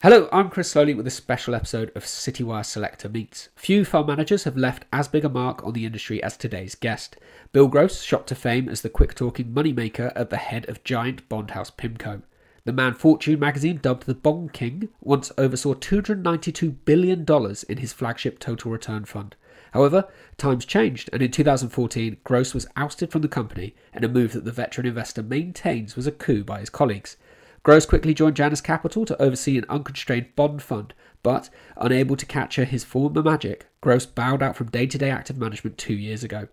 Hello, I'm Chris Sloley with a special episode of Citywire Selector Meets. Few fund managers have left as big a mark on the industry as today's guest. Bill Gross shot to fame as the quick talking moneymaker at the head of giant bond house Pimco. The man Fortune magazine, dubbed the Bond King, once oversaw $292 billion in his flagship total return fund. However, times changed, and in 2014, Gross was ousted from the company in a move that the veteran investor maintains was a coup by his colleagues. Gross quickly joined Janus Capital to oversee an unconstrained bond fund, but unable to capture his former magic, Gross bowed out from day to day active management two years ago.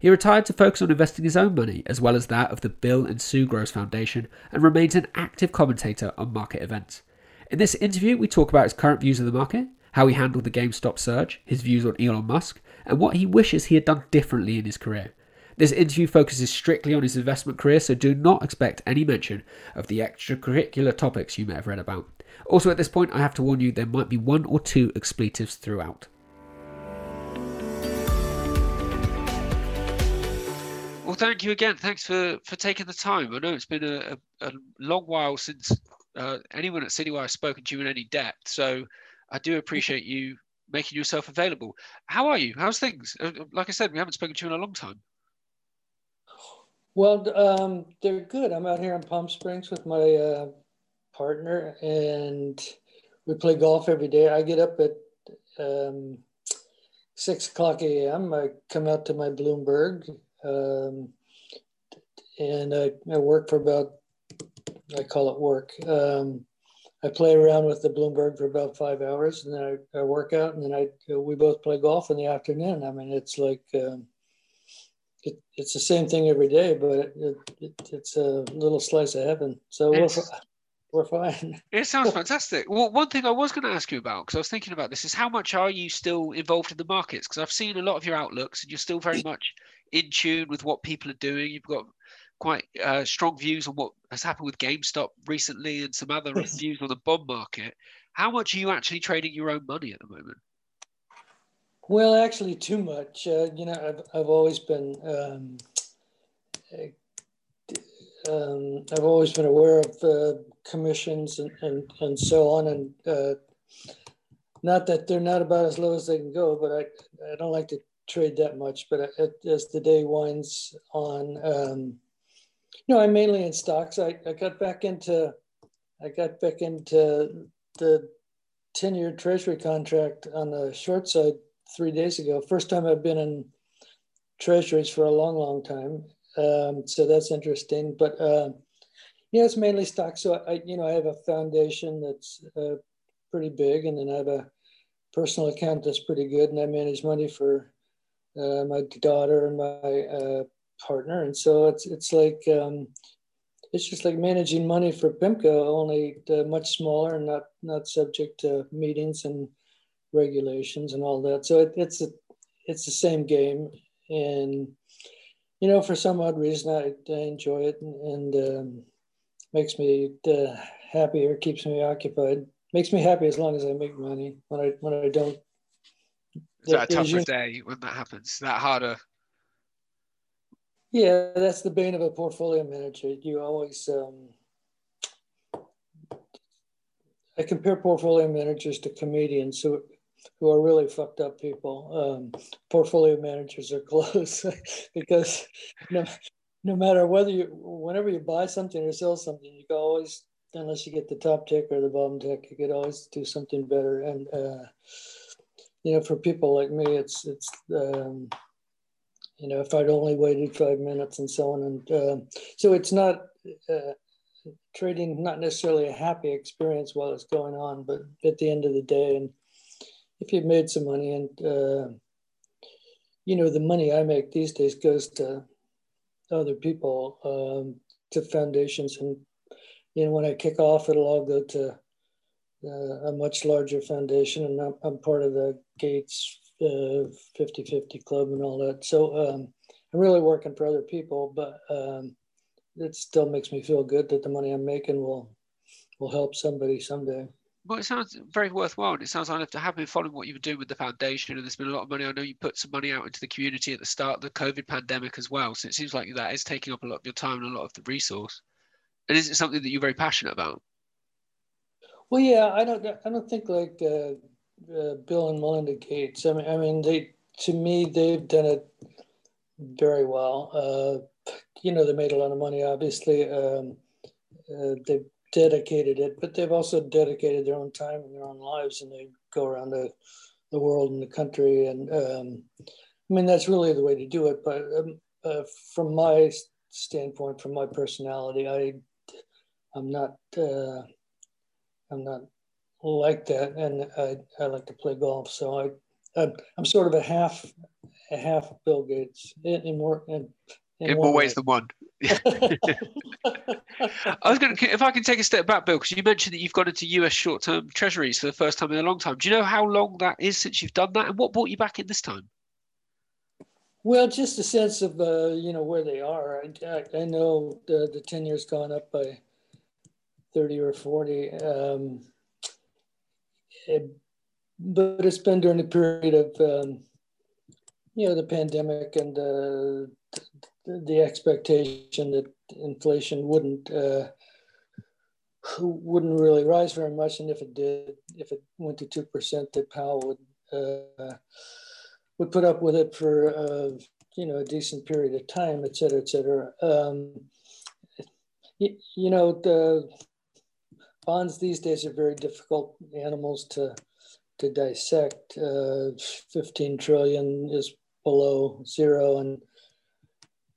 He retired to focus on investing his own money, as well as that of the Bill and Sue Gross Foundation, and remains an active commentator on market events. In this interview, we talk about his current views of the market, how he handled the GameStop surge, his views on Elon Musk, and what he wishes he had done differently in his career. This interview focuses strictly on his investment career, so do not expect any mention of the extracurricular topics you may have read about. Also, at this point, I have to warn you there might be one or two expletives throughout. Well, thank you again. Thanks for, for taking the time. I know it's been a, a, a long while since uh, anyone at Citywire has spoken to you in any depth, so I do appreciate you making yourself available. How are you? How's things? Uh, like I said, we haven't spoken to you in a long time. Well, um, they're good. I'm out here in Palm Springs with my uh, partner, and we play golf every day. I get up at um, six o'clock a.m. I come out to my Bloomberg, um, and I, I, work for about. I call it work. Um, I play around with the Bloomberg for about five hours, and then I, I work out, and then I we both play golf in the afternoon. I mean, it's like um, it, it's the same thing every day, but it, it, it's a little slice of heaven. So we're, we're fine. It sounds fantastic. Well, one thing I was going to ask you about, because I was thinking about this, is how much are you still involved in the markets? Because I've seen a lot of your outlooks and you're still very much in tune with what people are doing. You've got quite uh, strong views on what has happened with GameStop recently and some other views on the bond market. How much are you actually trading your own money at the moment? Well, actually, too much. Uh, you know, I've, I've always been um, um, I've always been aware of uh, commissions and, and, and so on, and uh, not that they're not about as low as they can go, but I, I don't like to trade that much. But as the day winds on, um, you know, I'm mainly in stocks. I, I got back into I got back into the 10 year treasury contract on the short side three days ago. First time I've been in treasuries for a long, long time. Um, so that's interesting. But uh, yeah, it's mainly stock. So I, you know, I have a foundation that's uh, pretty big, and then I have a personal account that's pretty good, and I manage money for uh, my daughter and my uh, partner. And so it's it's like um, it's just like managing money for PIMCO, only uh, much smaller and not not subject to meetings and regulations and all that. So it, it's a, it's the same game, and you know, for some odd reason, I, I enjoy it and, and um, makes me uh, happier, keeps me occupied, makes me happy as long as I make money. When I when I don't, is that a tougher day when that happens? Is that harder? Yeah, that's the bane of a portfolio manager. You always um, I compare portfolio managers to comedians who who are really fucked up people. Um, portfolio managers are close because no, no matter whether you, whenever you buy something or sell something, you can always, unless you get the top tick or the bottom tick, you could always do something better. And uh, you know, for people like me, it's it's um, you know, if I'd only waited five minutes and so on, and uh, so it's not. Uh, trading not necessarily a happy experience while it's going on but at the end of the day and if you've made some money and uh, you know the money i make these days goes to other people um, to foundations and you know when i kick off it'll all go to uh, a much larger foundation and i'm, I'm part of the gates uh, 50-50 club and all that. So um, i'm really working for other people but um, it still makes me feel good that the money i'm making will will help somebody someday well, it sounds very worthwhile. And it sounds like have been following what you've been doing with the foundation, and there's been a lot of money. I know you put some money out into the community at the start of the COVID pandemic as well. So it seems like that is taking up a lot of your time and a lot of the resource. And is it something that you're very passionate about? Well, yeah, I don't. I don't think like uh, uh, Bill and Melinda Gates. I mean, I mean, they to me they've done it very well. Uh, you know, they made a lot of money. Obviously, um, uh, they've dedicated it, but they've also dedicated their own time and their own lives, and they go around the the world and the country. And um, I mean, that's really the way to do it. But um, uh, from my standpoint, from my personality, I I'm not. Uh, I'm not like that, and I, I like to play golf. So I, I am sort of a half a half Bill Gates in, in more in, in more ways than one. I was going to, if I can take a step back, Bill, because you mentioned that you've gone into US short-term treasuries for the first time in a long time. Do you know how long that is since you've done that, and what brought you back in this time? Well, just a sense of uh, you know where they are. I, I, know the the ten years gone up by 30 or 40. Um, it, but it's been during the period of, um, you know, the pandemic and uh, the, the, expectation that inflation wouldn't uh, wouldn't really rise very much, and if it did, if it went to two percent, that Powell would uh, would put up with it for uh, you know a decent period of time, et cetera, et cetera. Um, you, you know the bonds these days are very difficult animals to to dissect. Uh, 15 trillion is below zero, and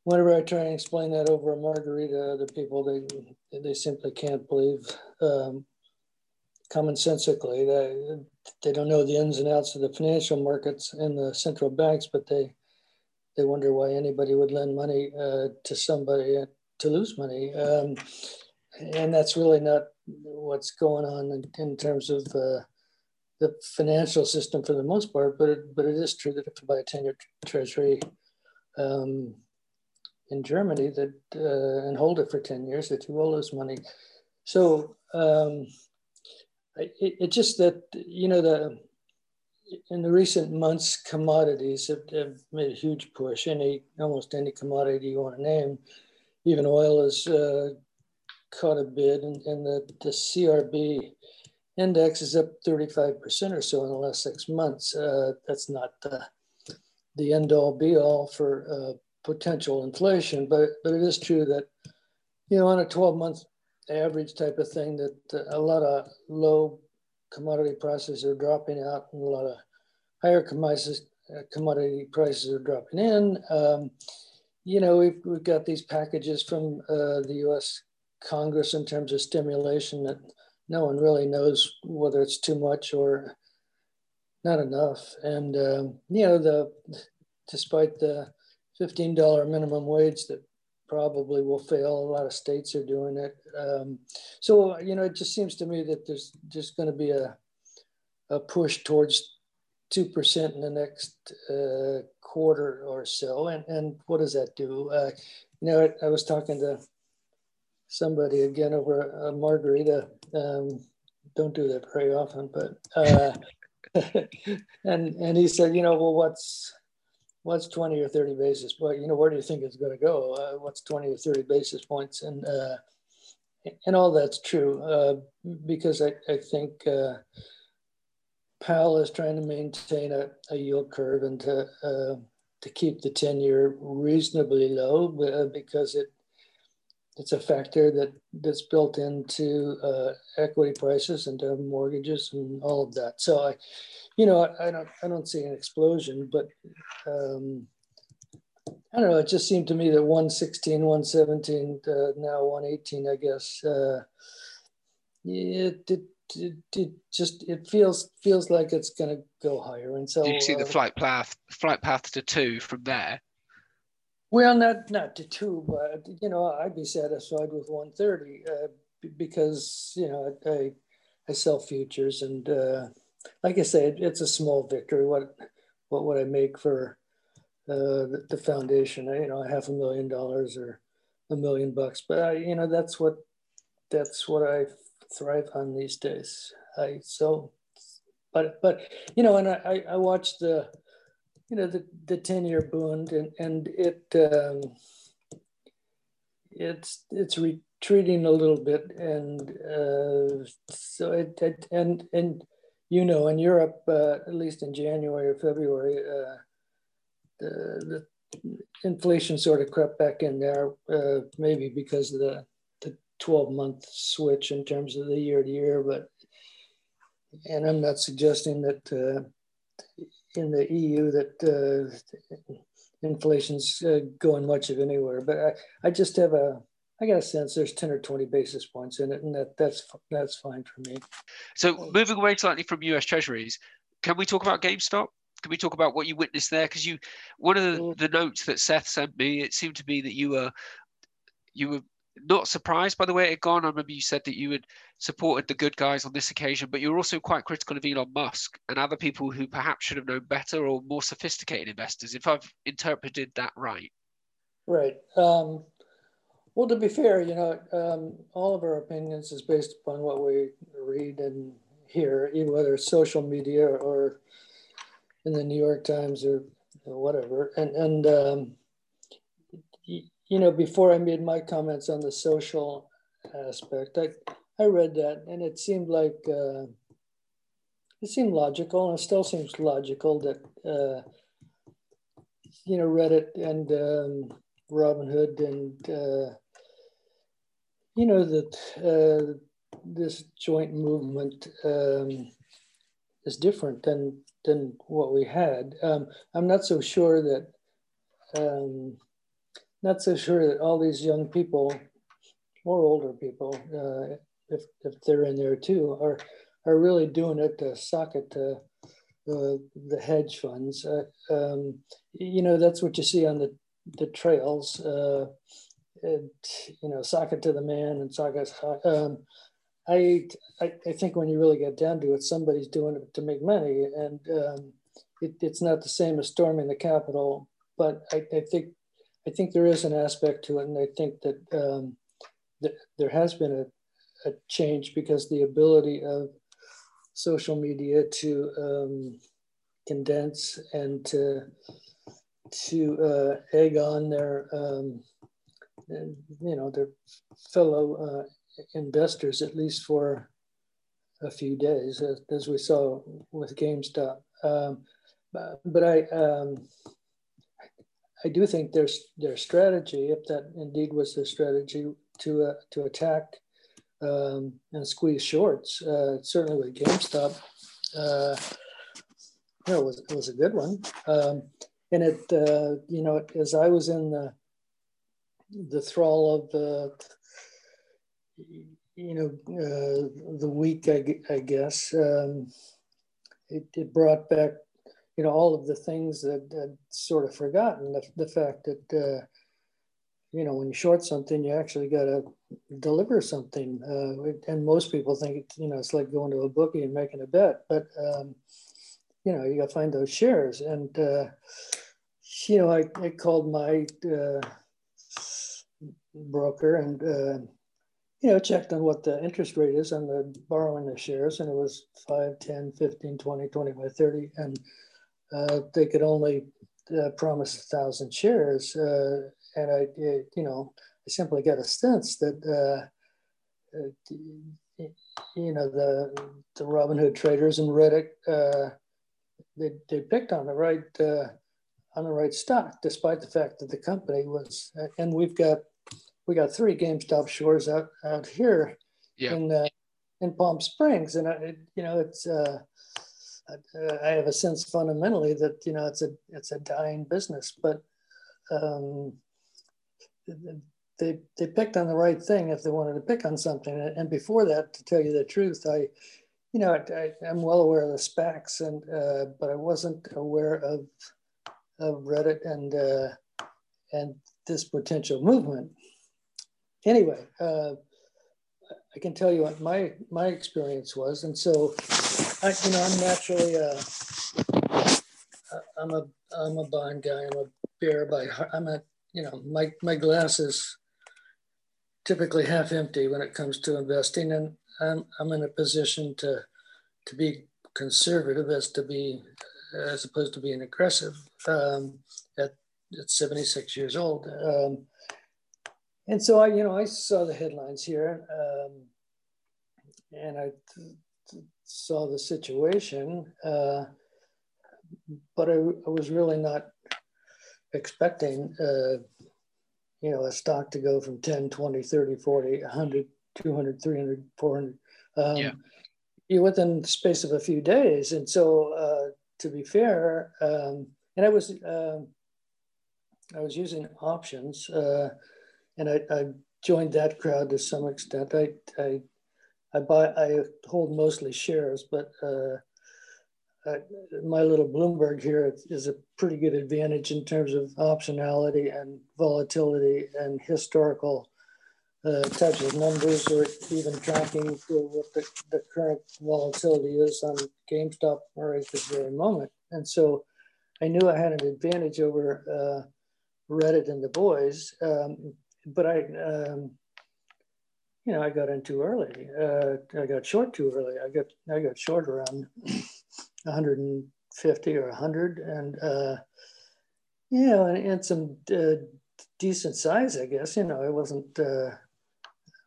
whenever I try and explain that over a margarita to people, they they simply can't believe. Um, commonsensically, they they don't know the ins and outs of the financial markets and the central banks, but they they wonder why anybody would lend money uh, to somebody to lose money. Um, and that's really not what's going on in, in terms of uh, the financial system for the most part. But it, but it is true that if you buy a ten-year treasury um, in Germany that uh, and hold it for ten years, that you will lose money. So um, it, it's just that you know the in the recent months, commodities have, have, made a huge push. Any almost any commodity you want to name, even oil is uh, caught a bid, and, and the, the CRB index is up 35% or so in the last six months. Uh, that's not the, the end all be all for uh, potential inflation, but, but it is true that, you know, on a 12 month average type of thing, that uh, a lot of low commodity prices are dropping out and a lot of higher commodities, uh, commodity prices are dropping in. Um, you know, we've, we've got these packages from uh, the US Congress in terms of stimulation that no one really knows whether it's too much or not enough. And um, you know, the despite the fifteen dollar minimum wage that probably will fail, a lot of states are doing it. Um, so you know, it just seems to me that there's just going to be a a push towards two percent in the next uh, quarter or so. And and what does that do? Uh, you know, I, I was talking to somebody again over a margarita. Um, don't do that very often, but uh, and and he said, you know, well, what's what's 20 or 30 basis points? You know, where do you think it's going to go? Uh, what's 20 or 30 basis points? And uh, and all that's true uh, because I, I think uh, Powell is trying to maintain a, a yield curve and to uh, to keep the 10 year reasonably low uh, because it it's a factor that that's built into uh, equity prices and mortgages and all of that. So I, you know, I, I don't I don't see an explosion, but um, I don't know. It just seemed to me that 116, 117, uh, now 118, I guess. Uh, it, it it, it just it feels feels like it's going to go higher, and so do you see the uh, flight path flight path to two from there? Well, not not to two, but you know, I'd be satisfied with 130 uh, because you know I I sell futures, and uh, like I said, it's a small victory. What what would I make for uh, the, the, foundation? You know, half a million dollars or a million bucks, but I, you know, that's what that's what I thrive on these days. I so, but but you know, and I I watch the you know the the ten year bond and and it um, it's it's re, treating a little bit, and uh, so it, it, and and you know in Europe, uh, at least in January or February, uh, the, the, inflation sort of crept back in there, uh, maybe because of the the 12 month switch in terms of the year to year, but and I'm not suggesting that uh, in the EU that uh, inflation's uh, going much of anywhere, but I, I just have a I got a sense there's 10 or 20 basis points in it, and that that's that's fine for me. So moving away slightly from US Treasuries, can we talk about GameStop? Can we talk about what you witnessed there? Because you, one of the, mm. the notes that Seth sent me, it seemed to be that you were you were not surprised by the way it had gone. I remember you said that you had supported the good guys on this occasion, but you were also quite critical of Elon Musk and other people who perhaps should have known better or more sophisticated investors, if I've interpreted that right. Right. Um, well, to be fair, you know, um, all of our opinions is based upon what we read and hear, even whether it's social media or in the New York Times or whatever. And, and um, you know, before I made my comments on the social aspect, I, I read that and it seemed like uh, it seemed logical and it still seems logical that, uh, you know, Reddit and um, Robinhood and, uh, you know, that uh, this joint movement um, is different than, than what we had. Um, I'm not so sure that um, not so sure that all these young people or older people, uh, if, if they're in there too, are are really doing it to sock it to uh, the hedge funds. Uh, um, you know, that's what you see on the the trails. Uh, it, you know, sock it to the man and sock it. Um, I, I, I think when you really get down to it, somebody's doing it to make money, and um, it, it's not the same as storming the Capitol. But I, I think I think there is an aspect to it, and I think that, um, there has been a, a, change because the ability of social media to um, condense and to to uh, egg on their um, you know their fellow uh, investors at least for a few days, as, as we saw with GameStop. Um, but I um, I do think there's their strategy, if that indeed was their strategy, to uh, to attack um, and squeeze shorts. Uh, certainly with GameStop, uh, you know, it was it was a good one. Um, and it, uh, you know, as I was in the the thrall of the, you know, uh, the week, I, I guess, um, it, it brought back you know all of the things that I'd sort of forgotten. The, the fact that uh, you know when you short something you actually got to deliver something. Uh, and most people think you know it's like going to a bookie and making a bet but um, you know you got to find those shares. And uh, you know I, I called my uh, broker and uh, you know checked on what the interest rate is on the borrowing the shares and it was 5 10 15 20 25 30 and uh, they could only uh, promise a thousand shares. Uh, and I, it, you know, I simply get a sense that, uh, uh, you know, the, the Robinhood traders and Reddit, they, they picked on the right, on the right stock, despite the fact that the company was, and we've got, we got three GameStop shores out, out here yeah. in, in Palm Springs. And, I, you know, it's, I have a sense fundamentally that you know it's a it's a dying business, but um, they they picked on the right thing if they wanted to pick on something. And before that, to tell you the truth, I you know I, am well aware of the SPACs, and uh, but I wasn't aware of of Reddit and uh, and this potential movement. Anyway, uh, I can tell you what my my experience was, and so I, you know, I'm naturally, uh, I'm a, I'm a bond guy. I'm a bear by heart. I'm a, you know, my, my glass is typically half empty when it comes to investing. And I'm, I'm in a position to, to be conservative as to be, as opposed to being aggressive um, at, at 76 years old. Um, and so I, you know, I saw the headlines here, um, and I saw the situation, uh, but I, I, was really not expecting, uh, you know, a stock to go from 10, 20, 30, 40, 100, 200, 300, 400. Um, yeah. You within the space of a few days. And so, uh, to be fair, um, and I was, um, I was using options, uh, and I, I, joined that crowd to some extent. I, I, I buy, I hold mostly shares, but uh, I, my little Bloomberg here is a pretty good advantage in terms of optionality and volatility and historical uh, types of numbers, or even tracking what the, the current volatility is on GameStop right at this very moment. And so I knew I had an advantage over uh, Reddit and the boys, um, but I, um, you know, I got in too early. Uh, I got short too early. I got I got short around 150 or 100, and uh, you know, and, and some uh, decent size, I guess. You know, I wasn't uh,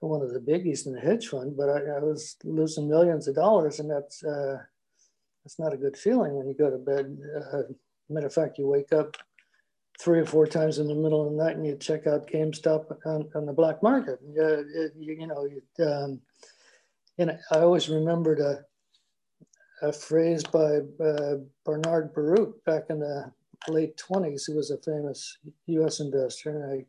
one of the biggies in the hedge fund, but I, I was losing millions of dollars, and that's uh, that's not a good feeling when you go to bed. Uh, matter of fact, you wake up three or four times in the middle of the night and you check out GameStop on, on the black market. Uh, you, you, know, you, um, and I always remembered a, a phrase by uh, Bernard Baruch back in the late 20s, who was a famous US investor. I,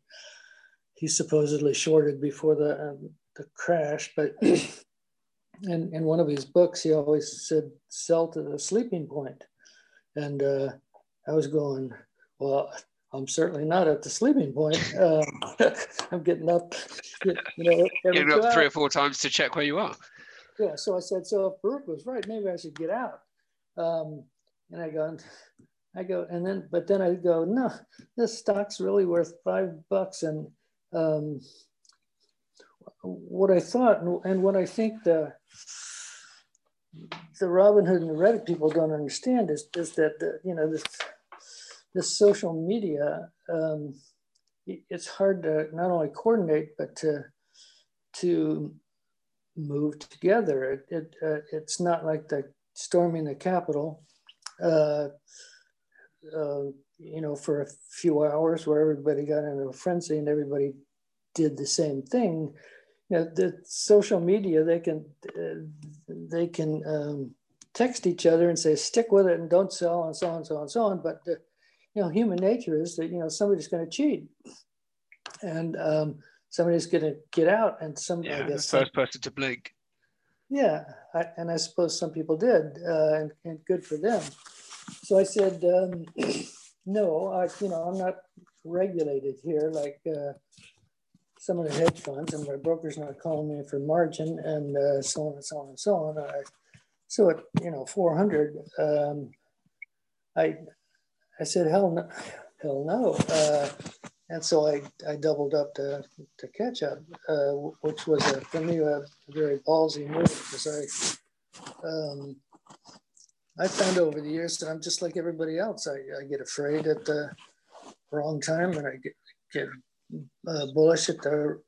he supposedly shorted before the, um, the crash, but in, in one of his books, he always said, sell to the sleeping point. And uh, I was going, well, I'm certainly not at the sleeping point. Um, I'm getting up, you know, getting up three or four times to check where you are. Yeah. So I said, so if Baruch was right, maybe I should get out. Um, and I go, I go, and then, but then I go, no, this stock's really worth five bucks. And um, what I thought, and what I think the the Robinhood and the Reddit people don't understand is, is that the, you know this this social media, um, it's hard to not only coordinate, but to, to move together. It, it uh, it's not like the storming the Capitol, uh, uh, you know, for a few hours where everybody got into a frenzy and everybody did the same thing. You know, the social media, they can, uh, they can um, text each other and say, stick with it and don't sell and so on and so on and so on. But you know, human nature is that, you know, somebody's going to cheat and um, somebody's going to get out and some, yeah, I guess, the first person to blink. Yeah. I, and I suppose some people did uh, and, and, good for them. So I said, um, no, I, you know, I'm not regulated here like uh, some of the hedge funds and my broker's not calling me for margin and uh, so on and so on and so on. I, so at, you know, 400, um, I, I said, hell no, hell no. Uh, and so I, I doubled up to, to catch up, uh, which was a, for me a very ballsy move because I, um, I found over the years that I'm just like everybody else. I, I get afraid at the wrong time and I get, get uh, bullish at the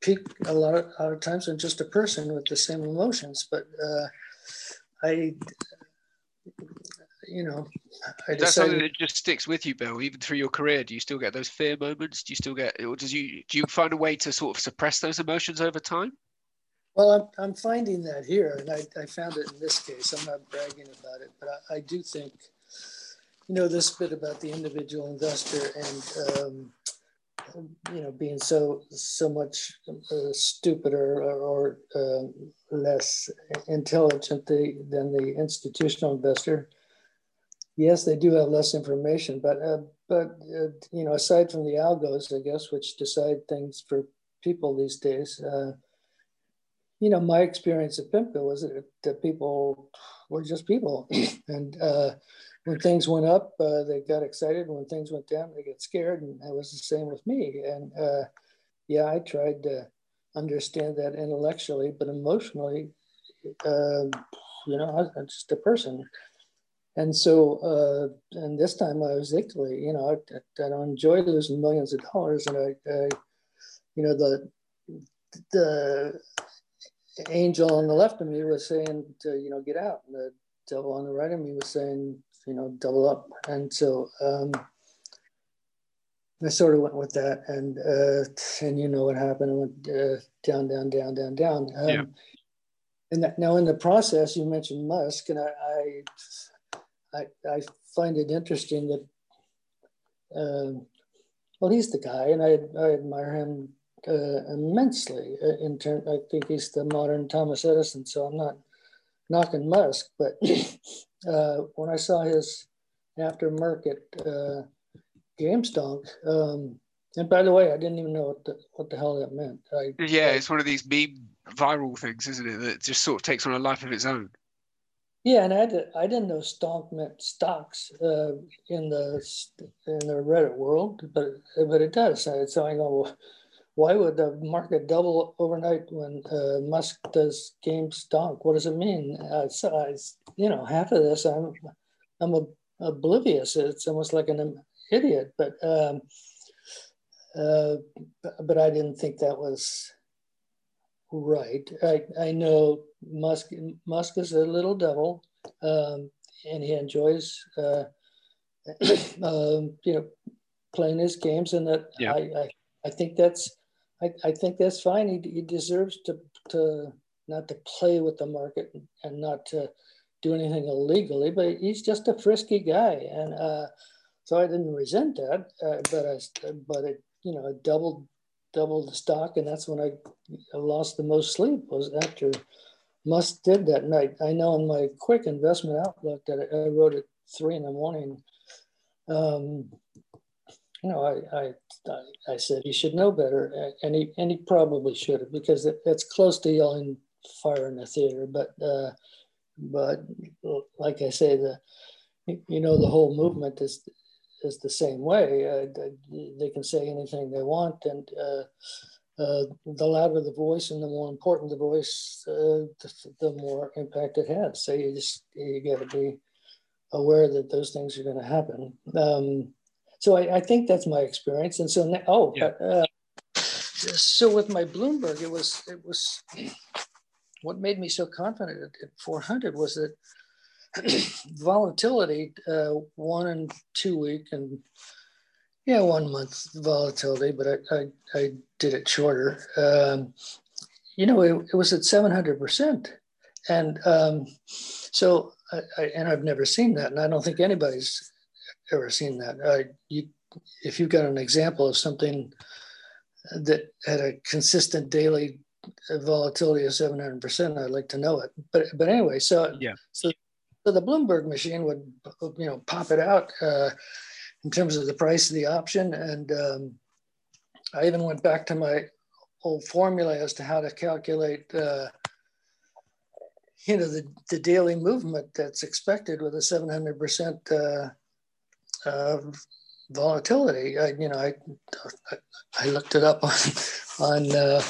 peak a lot of, a lot of times. I'm just a person with the same emotions, but uh, I you know, I Is that something that just sticks with you, Bill, even through your career? Do you still get those fear moments? Do you still get, or does you do you find a way to sort of suppress those emotions over time? Well, I'm, I'm finding that here, and I, I found it in this case. I'm not bragging about it, but I, I do think, you know, this bit about the individual investor and, um, you know, being so so much uh, stupider or, or uh, less intelligent the, than the institutional investor yes, they do have less information, but uh, but uh, you know, aside from the algos, I guess, which decide things for people these days, uh, you know, my experience at PIMCO was that, that people were just people, and uh, when things went up, uh, they got excited. When things went down, they got scared, and that was the same with me. And uh, yeah, I tried to understand that intellectually, but emotionally, you know, I'm just a person and so, uh, and this time I was equally, you know, I, I, don't enjoy losing millions of dollars. And I, I, you know, the the angel on the left of me was saying to, you know, get out. And the devil on the right of me was saying, you know, double up. And so um, I sort of went with that. And uh, and you know what happened. I went uh, down, down, down, down, down. Um, yeah. And that, now in the process, you mentioned Musk, and I, I, I, I find it interesting that, uh, well, he's the guy, and I, I admire him uh, immensely. Uh, in turn, I think he's the modern Thomas Edison. So I'm not knocking Musk, but uh, when I saw his aftermarket uh, GameStonk, um, and by the way, I didn't even know what the, what the hell that meant. I, yeah, it's one of these meme viral things, isn't it? That just sort of takes on a life of its own. Yeah, and I, did, I didn't know stonk meant stocks uh, in the in the Reddit world, but but it does. So I go, well, why would the market double overnight when uh, Musk does GameStonk? What does it mean? Uh, so I, you know, half of this I'm I'm oblivious. It's almost like an idiot, but um, uh, but I didn't think that was right. I I know Musk Musk is a little devil, um, and he enjoys uh, um, you know playing his games, and that yeah. I, I I think that's I, I think that's fine. He, he deserves to, to not to play with the market and not to do anything illegally, but he's just a frisky guy. And uh, so I didn't resent that, uh, but I, but it, you know, it doubled, doubled the stock. And that's when I, I lost the most sleep was after Musk did that night. I know in my quick investment outlook that I, I wrote at three in the morning. Um, you know, I, I, I said he should know better, and he and he probably should have because it, it's close to yelling fire in the theater. But uh, but like I say, the you know the whole movement is is the same way. Uh, they can say anything they want, and uh, uh, the louder the voice and the more important the voice, uh, the, the, more impact it has. So you just you got to be aware that those things are going to happen. Um, so I, I, think that's my experience. And so now, oh, yeah. uh, so with my Bloomberg, it was it was what made me so confident at, at 400 was that volatility, uh, one and two week and yeah, one month volatility, but I, I, I did it shorter. Um, you know, it, it was at 700%. And um, so, I, I, and I've never seen that. And I don't think anybody's ever seen that. Uh, you, if you've got an example of something that had a consistent daily volatility of 700%, I'd like to know it. But but anyway, so yeah, so so the Bloomberg machine would you know pop it out uh, in terms of the price of the option, and um, I even went back to my old formula as to how to calculate. Uh, you know the, the daily movement that's expected with a 700% uh, uh, volatility. I, you know, I, I looked it up on, on uh,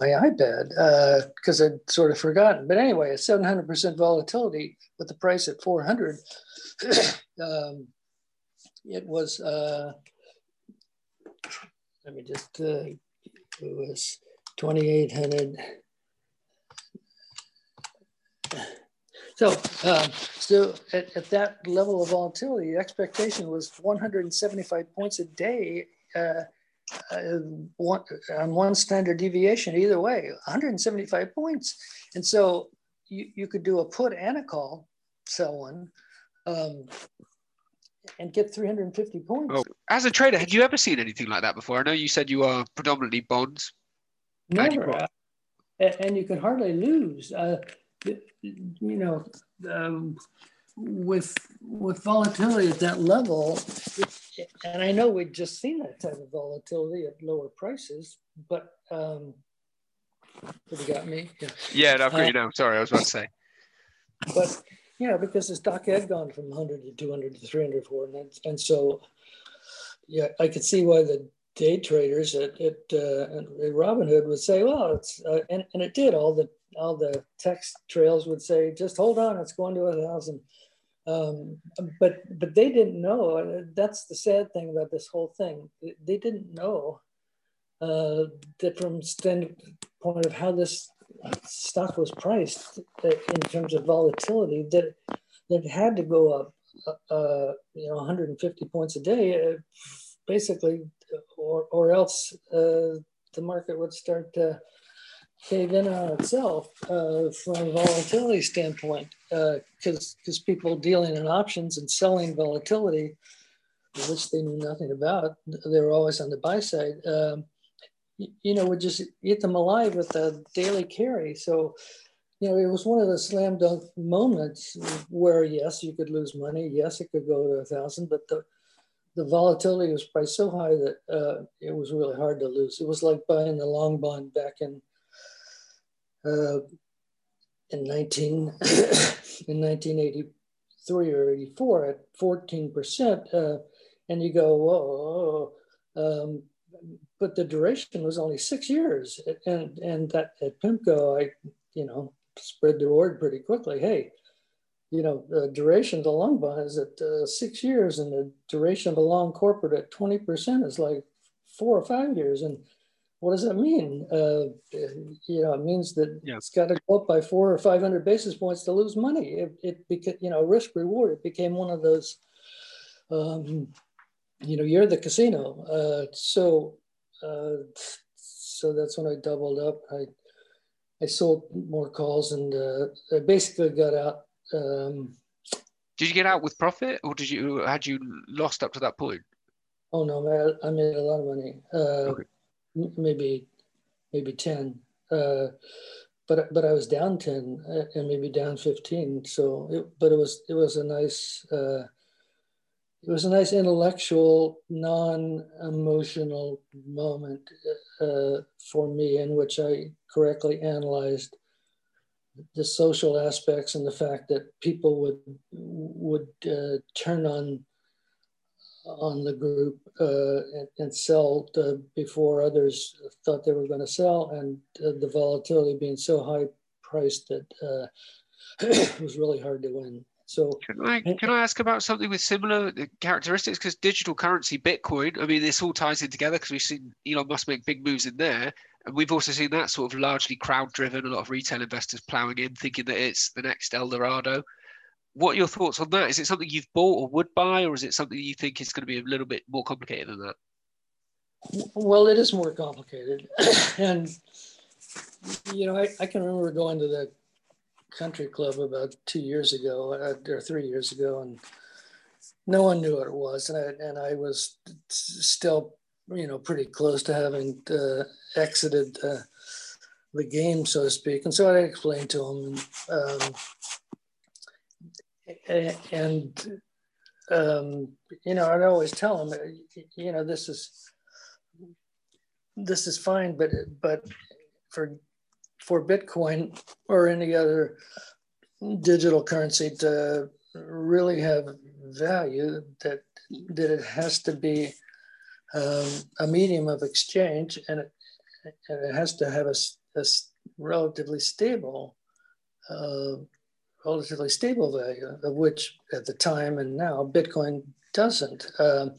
my iPad because uh, I'd sort of forgotten. But anyway, a 700% volatility with the price at 400, um, it was, uh, let me just, uh, it was 2,800. So, um, so at, at, that level of volatility, the expectation was 175 points a day uh, uh, on one standard deviation either way, 175 points. And so you, you could do a put and a call, sell one, um, and get 350 points. Oh, as a trader, had you ever seen anything like that before? I know you said you are predominantly bonds. Never. And you can hardly lose. Uh, you know, um, with with volatility at that level, and I know we'd just seen that type of volatility at lower prices, but um, have you got me? Yeah, yeah I've got uh, you now. Sorry, I was about to say. But know, because the stock had gone from 100 to 200 to 300 for, and, and so yeah, I could see why the day traders at, at, uh, at Robinhood would say, well, it's uh, and, and it did all the all the text trails would say, just hold on, it's going to a thousand. Um, but but they didn't know. That's the sad thing about this whole thing. They didn't know uh, that from standpoint of how this stock was priced uh, in terms of volatility, that that had to go up, uh, uh you know, 150 points a day, uh, basically, or or else uh, the market would start to cave in on itself uh, from a volatility standpoint, because because people dealing in options and selling volatility, which they knew nothing about, they were always on the buy side. Um, you know, would just eat them alive with a daily carry. So, you know, it was one of the slam dunk moments where yes, you could lose money. Yes, it could go to a thousand, but the the volatility was priced so high that uh, it was really hard to lose. It was like buying the long bond back in uh, in 19 in 1983 or 84 at 14 percent, uh, and you go, whoa. Um, but the duration was only six years. And and that at PIMCO, I you know spread the word pretty quickly. Hey, you know the duration of the long bond is at uh, six years, and the duration of the long corporate at twenty percent is like four or five years. And what does that mean? Uh, you know, it means that yeah. it's got to go up by four or five hundred basis points to lose money. It, it became, you know, risk reward. It became one of those. Um, you know, you're the casino. Uh, so uh, so that's when I doubled up. I I sold more calls and uh, I basically got out. Um, did you get out with profit, or did you had you lost up to that point? Oh no, man, I made a lot of money. Uh, okay. Maybe maybe ten, uh, but but I was down ten uh, and maybe down fifteen. So, it, but it was it was a nice uh, it was a nice intellectual, non-emotional moment uh, for me in which I correctly analyzed the social aspects and the fact that people would would uh, turn on on the group uh, and, and, sell before others thought they were going to sell, and uh, the volatility being so high priced that uh, it was really hard to win. So can I eh, can I ask about something with similar uh, characteristics? Because digital currency, Bitcoin, I mean, this all ties in together because we've seen Elon Musk make big moves in there, and we've also seen that sort of largely crowd-driven. A lot of retail investors ploughing in, thinking that it's the next El Dorado. What are your thoughts on that? Is it something you've bought or would buy, or is it something you think is going to be a little bit more complicated than that? Well, it is more complicated, and you know, I, I can remember going to the country club about two years ago uh, or three years ago, and no one knew what it was, and I, and I was still, you know, pretty close to having uh, exited uh, the game, so to speak. And so I explained to him, um, and um, you know, I'd always tell him, you know, this is this is fine, but but for for Bitcoin or any other digital currency to really have value, that that it has to be um, a medium of exchange, and it, and it has to have a, a relatively stable, uh, relatively stable value, of which at the time and now Bitcoin doesn't. Um,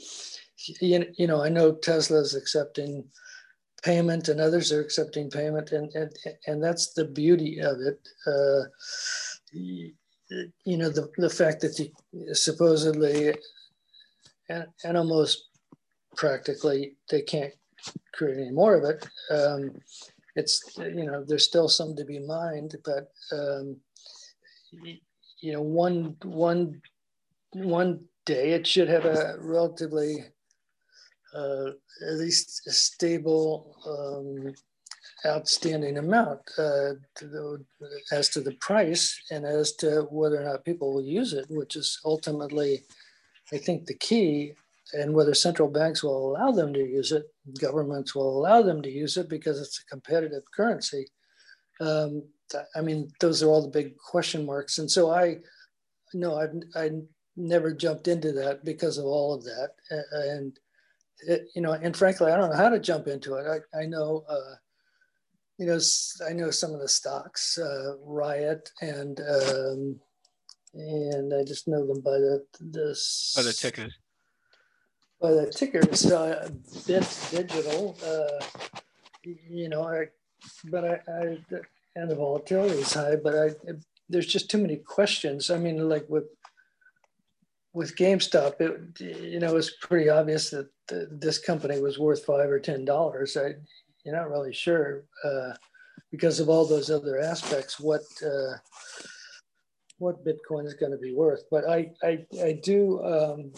you, you know, I know Tesla is accepting payment and others are accepting payment and and, and that's the beauty of it. Uh, you know the, the fact that you supposedly and, and almost practically they can't create any more of it. Um, it's you know there's still some to be mined but um, you know one one one day it should have a relatively uh, at least a stable um, outstanding amount uh, to the, as to the price and as to whether or not people will use it, which is ultimately, I think, the key, and whether central banks will allow them to use it, governments will allow them to use it because it's a competitive currency. Um, I mean, those are all the big question marks. And so I, no, I've, I never jumped into that because of all of that. And it, you know, and frankly, I don't know how to jump into it. I, I know, uh, you know, I know some of the stocks, uh, Riot, and um, and I just know them by the the by the ticker. By the ticker is uh, Bit Digital, uh, you know, I, but I, I, and the volatility is high, but I, there's just too many questions. I mean, like with with GameStop, it you know it's pretty obvious that this company was worth five or ten dollars. You're not really sure uh, because of all those other aspects what uh, what Bitcoin is going to be worth. But I I, I do um,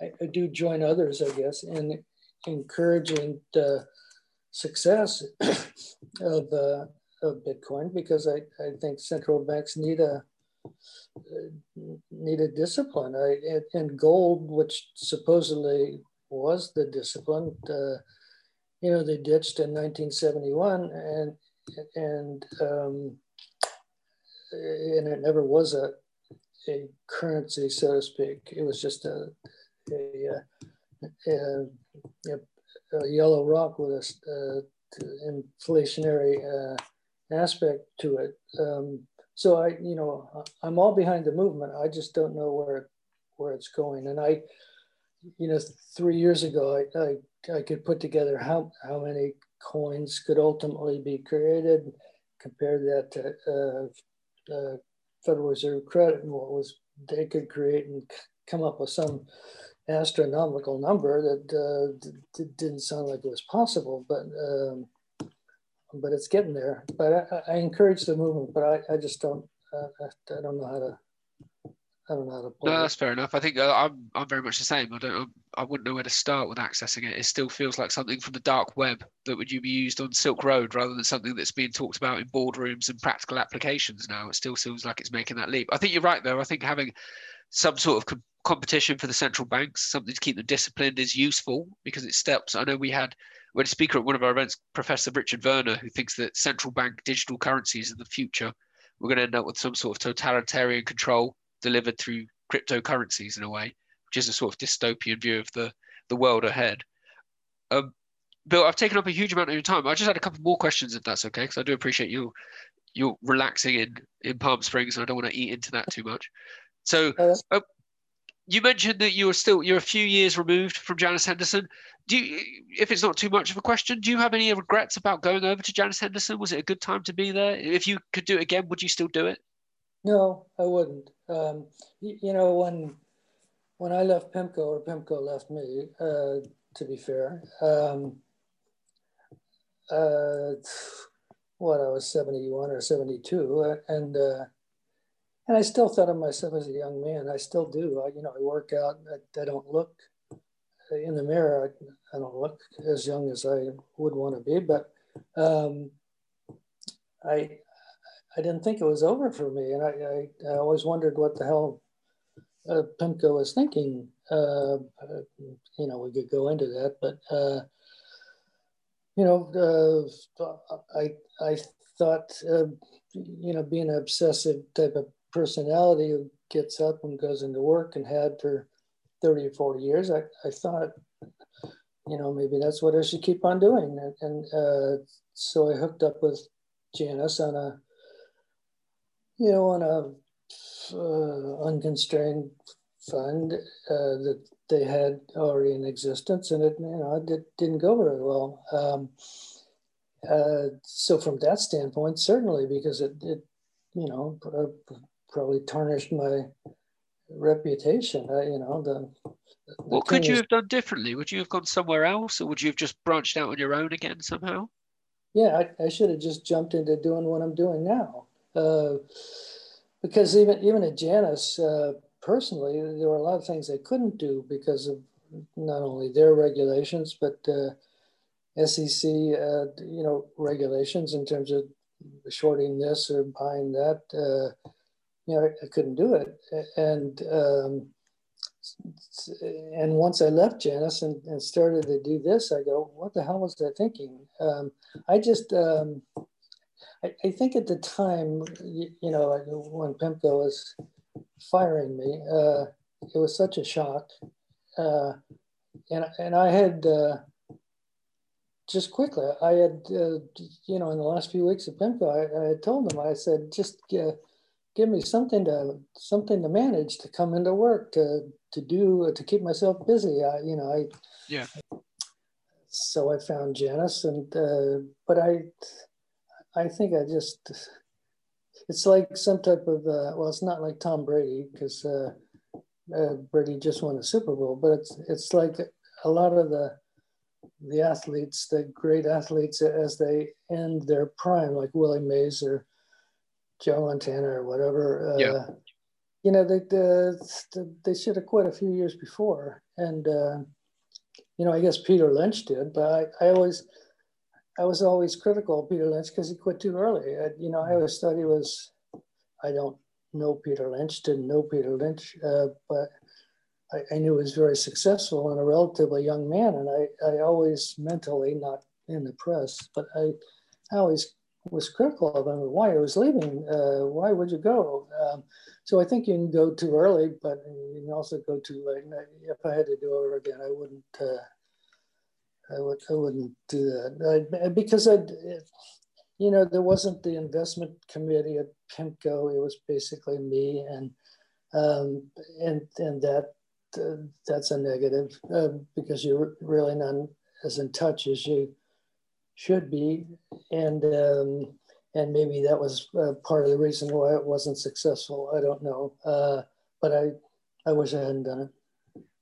I, I, do join others, I guess, in encouraging the success of uh, of Bitcoin because I, I think central banks need a need a discipline. I, and gold, which supposedly was the discipline, uh, you know, they ditched in 1971, and and um, and it never was a a currency, so to speak. It was just a a, a, a, a yellow rock with a, inflationary uh, aspect to it. Um, so I, you know, I'm all behind the movement. I just don't know where where it's going. And I, you know, three years ago, I, I, I could put together how how many coins could ultimately be created, compare that to uh, uh, Federal Reserve credit and what was they could create and come up with some astronomical number that uh, didn't sound like it was possible, but um, but it's getting there. But I, I encourage the movement, but I, I just don't uh, I, I don't know how to I don't know how to. No, that's fair enough. I think uh, I'm I'm very much the same. I don't I wouldn't know where to start with accessing it. It still feels like something from the dark web that would you be used on Silk Road rather than something that's being talked about in boardrooms and practical applications now. It still feels like it's making that leap. I think you're right though. I think having some sort of com- competition for the central banks, something to keep them disciplined, is useful because it steps. I know we had we had a speaker at one of our events, Professor Richard Werner, who thinks that central bank digital currencies are the future. We're going to end up with some sort of totalitarian control delivered through cryptocurrencies in a way, which is a sort of dystopian view of the, the world ahead. Um, Bill, I've taken up a huge amount of your time. I just had a couple more questions, if that's okay, because I do appreciate you you're relaxing in in Palm Springs, and I don't want to eat into that too much. So, uh, you mentioned that you are still you're a few years removed from Janus Henderson. Do you, if it's not too much of a question, do you have any regrets about going over to Janus Henderson? Was it a good time to be there? If you could do it again, would you still do it? No, I wouldn't. Um, you, you, know, when when I left PIMCO or PIMCO left me, uh, to be fair, um, uh, what I was 71 or 72, uh, and uh, and I still thought of myself as a young man. I still do. I, you know, I work out. I, I don't look in the mirror. I, I, don't look as young as I would want to be, but um, I I didn't think it was over for me, and I I, I always wondered what the hell uh, Pimco was thinking. Uh, you know, we could go into that, but uh, you know, uh, I I thought uh, you know being an obsessive type of personality who gets up and goes into work and had for 30 or 40 years, I, I thought, you know, maybe that's what I should keep on doing. And, and uh, so I hooked up with Janus on a, you know, on a uh, unconstrained fund uh, that they had already in existence, and it, you know, it didn't go very well. Um, uh, so from that standpoint, certainly, because it, it you know, probably tarnished my reputation. Uh, you know, the, the what could you is, have done differently? Would you have gone somewhere else, or would you have just branched out on your own again somehow? Yeah, I, I should have just jumped into doing what I'm doing now. Uh, because even even at Janus, uh, personally, there were a lot of things I couldn't do because of not only their regulations but uh, SEC, uh, you know, regulations in terms of shorting this or buying that. Uh, you know, I, couldn't do it. And um, and once I left Janus and, and, started to do this, I go, what the hell was I thinking? Um, I just, um, I, I, think at the time, you, you, know, when PIMCO was firing me, uh, it was such a shock. Uh, and, and I had, uh, just quickly, I had, uh, you know, in the last few weeks of PIMCO, I, I, had told them, I said, just uh, give me something to something to manage to come into work to to do to keep myself busy. I, you know, I yeah. So I found Janus, and uh, but I I think I just it's like some type of uh, well, it's not like Tom Brady because uh, uh, Brady just won a Super Bowl, but it's it's like a lot of the the athletes, the great athletes, as they end their prime, like Willie Mays or Joe Montana or whatever. Uh, yeah. You know, they uh, they should have quit a few years before, and uh, you know, I guess Peter Lynch did, but I, I always I was always critical of Peter Lynch because he quit too early. I, you know, I always thought he was. I don't know Peter Lynch, didn't know Peter Lynch, uh, but I, I, knew he was very successful and a relatively young man. And I, I always mentally, not in the press, but I, I always was critical of him why he was leaving. Uh, why would you go? Um, so I think you can go too early, but you can also go too late. If I had to do it over again, I wouldn't. Uh, I would. I wouldn't do that I, because I, you know, there wasn't the investment committee at PIMCO. It was basically me, and um, and and that uh, that's a negative uh, because you're really not as in touch as you should be, and um, and maybe that was uh, part of the reason why it wasn't successful. I don't know, uh, but I I wish I hadn't done it.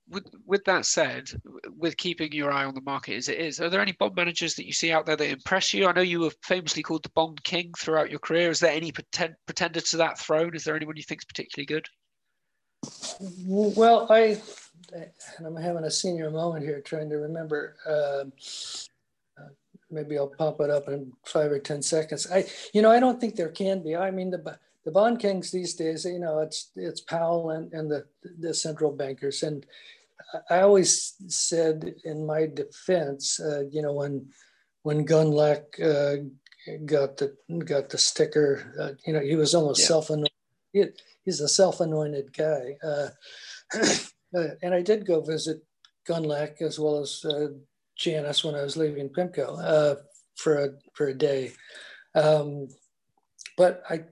With, with that said, with keeping your eye on the market as it is, are there any bond managers that you see out there that impress you? I know you were famously called the bond king throughout your career. Is there any pretend, pretender to that throne? Is there anyone you think is particularly good? Well, I and I'm having a senior moment here, trying to remember. Uh, maybe I'll pop it up in five or ten seconds. I, you know, I don't think there can be. I mean, the the bond kings these days, you know, it's it's Powell and, and the the central bankers. And I always said in my defense, uh, you know, when when Gundlach uh, got the got the sticker, uh, you know, he was almost yeah. self-anointed. He, he's a self-anointed guy. Uh, uh, and I did go visit Gundlach as well as uh, Janus when I was leaving PIMCO uh, for a for a day. Um, but I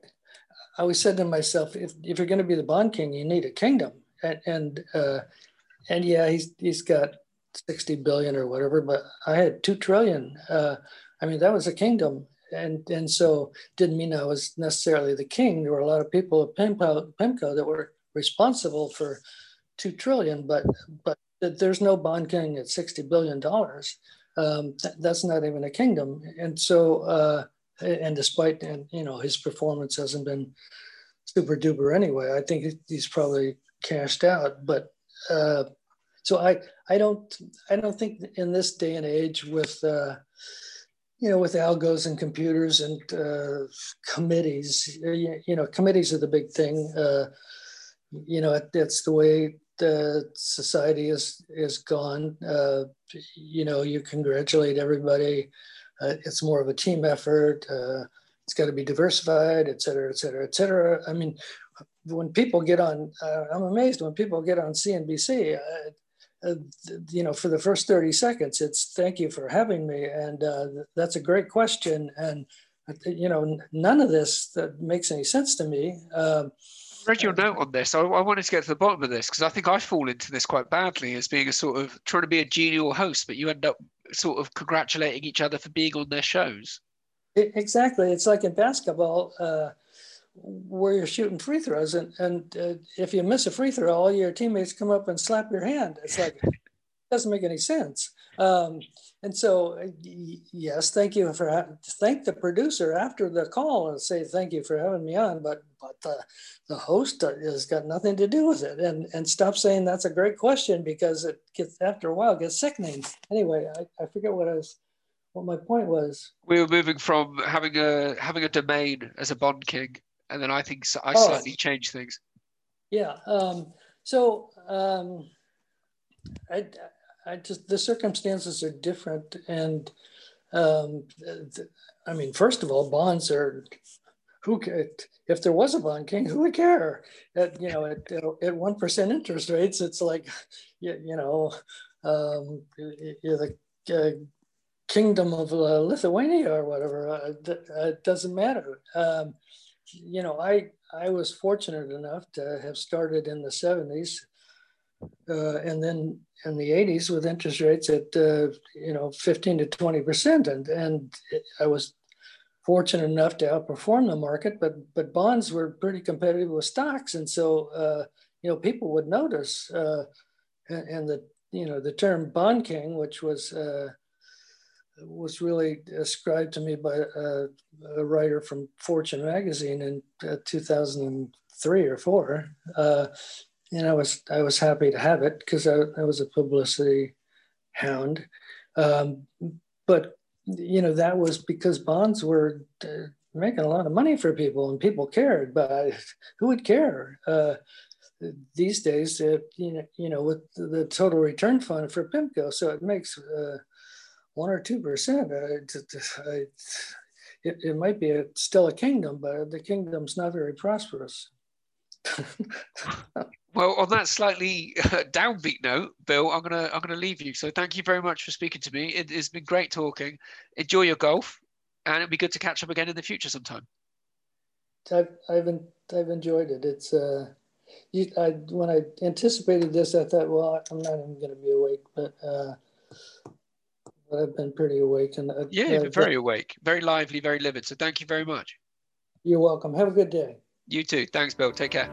I always said to myself, if, if you're going to be the bond king, you need a kingdom. And and, uh, and yeah, he's he's got 60 billion or whatever, but I had two trillion. Uh, I mean, that was a kingdom. And and so didn't mean I was necessarily the king. There were a lot of people at PIMCO, PIMCO that were responsible for two trillion, but but there's no bond king at 60 billion dollars. Um, th- that's not even a kingdom. And so, uh, and despite and you know his performance hasn't been super duper anyway. I think he's probably cashed out. But uh, so I I don't I don't think in this day and age with uh, you know with algos and computers and uh, committees you, you, know committees are the big thing. Uh, you know it, it's the way the society is is gone. Uh, you know, you congratulate everybody. Uh, it's more of a team effort. Uh, it's got to be diversified, et cetera, et cetera, et cetera. I mean, when people get on, uh, I'm amazed when people get on CNBC. Uh, uh, you know, for the first 30 seconds, it's thank you for having me, and that's a great question. And you know, none of this that makes any sense to me. Read your note on this. I, I, wanted to get to the bottom of this because I think I fall into this quite badly as being a sort of trying to be a genial host, but you end up sort of congratulating each other for being on their shows. Exactly. It's like in basketball uh, where you're shooting free throws, and, and uh, if you miss a free throw, all your teammates come up and slap your hand. It's like, it doesn't make any sense. Um, and so, uh, yes, thank you for thank the producer after the call and say thank you for having me on. But but the, the host has got nothing to do with it. And and stop saying that's a great question because it gets after a while gets sickening. Anyway, I, I forget what I was what my point was. We were moving from having a having a domain as a bond king, and then I think I oh. slightly changed things. Yeah. Um, so um, I I just the circumstances are different, and um, I mean, first of all, bonds are who if there was a bond king, who would care? At you know, at at one percent interest rates, it's like you, you know, um, the uh, kingdom of uh, Lithuania or whatever. Uh, it doesn't matter. Um, you know, I I was fortunate enough to have started in the 70s uh, and then in the 80s with interest rates at uh, you know 15 to 20 percent. And and i was fortunate enough to outperform the market but but bonds were pretty competitive with stocks. And so uh, you know people would notice uh, and, and, the you know the term bond king which was uh, was really ascribed to me by a, a writer from fortune magazine in uh, 2003 or four and I was I was happy to have it because I, I, was a publicity hound. Um, but you know that was because bonds were uh, making a lot of money for people, and people cared. But who would care uh, these days? Uh, you know, you know, with the total return fund for PIMCO, so it makes uh, one or two percent. It, it might be a, still a kingdom, but the kingdom's not very prosperous. Well, on that slightly downbeat note, Bill, I'm gonna I'm gonna leave you. So thank you very much for speaking to me. It, has been great talking. Enjoy your golf, and it'll be good to catch up again in the future sometime. I've I've, I've enjoyed it. It's uh, you, I when I anticipated this, I thought, well, I'm not even going to be awake, but uh, but I've been pretty awake and uh, yeah, you've been very awake, very lively, very livid. So thank you very much. You're welcome. Have a good day. You too. Thanks, Bill. Take care.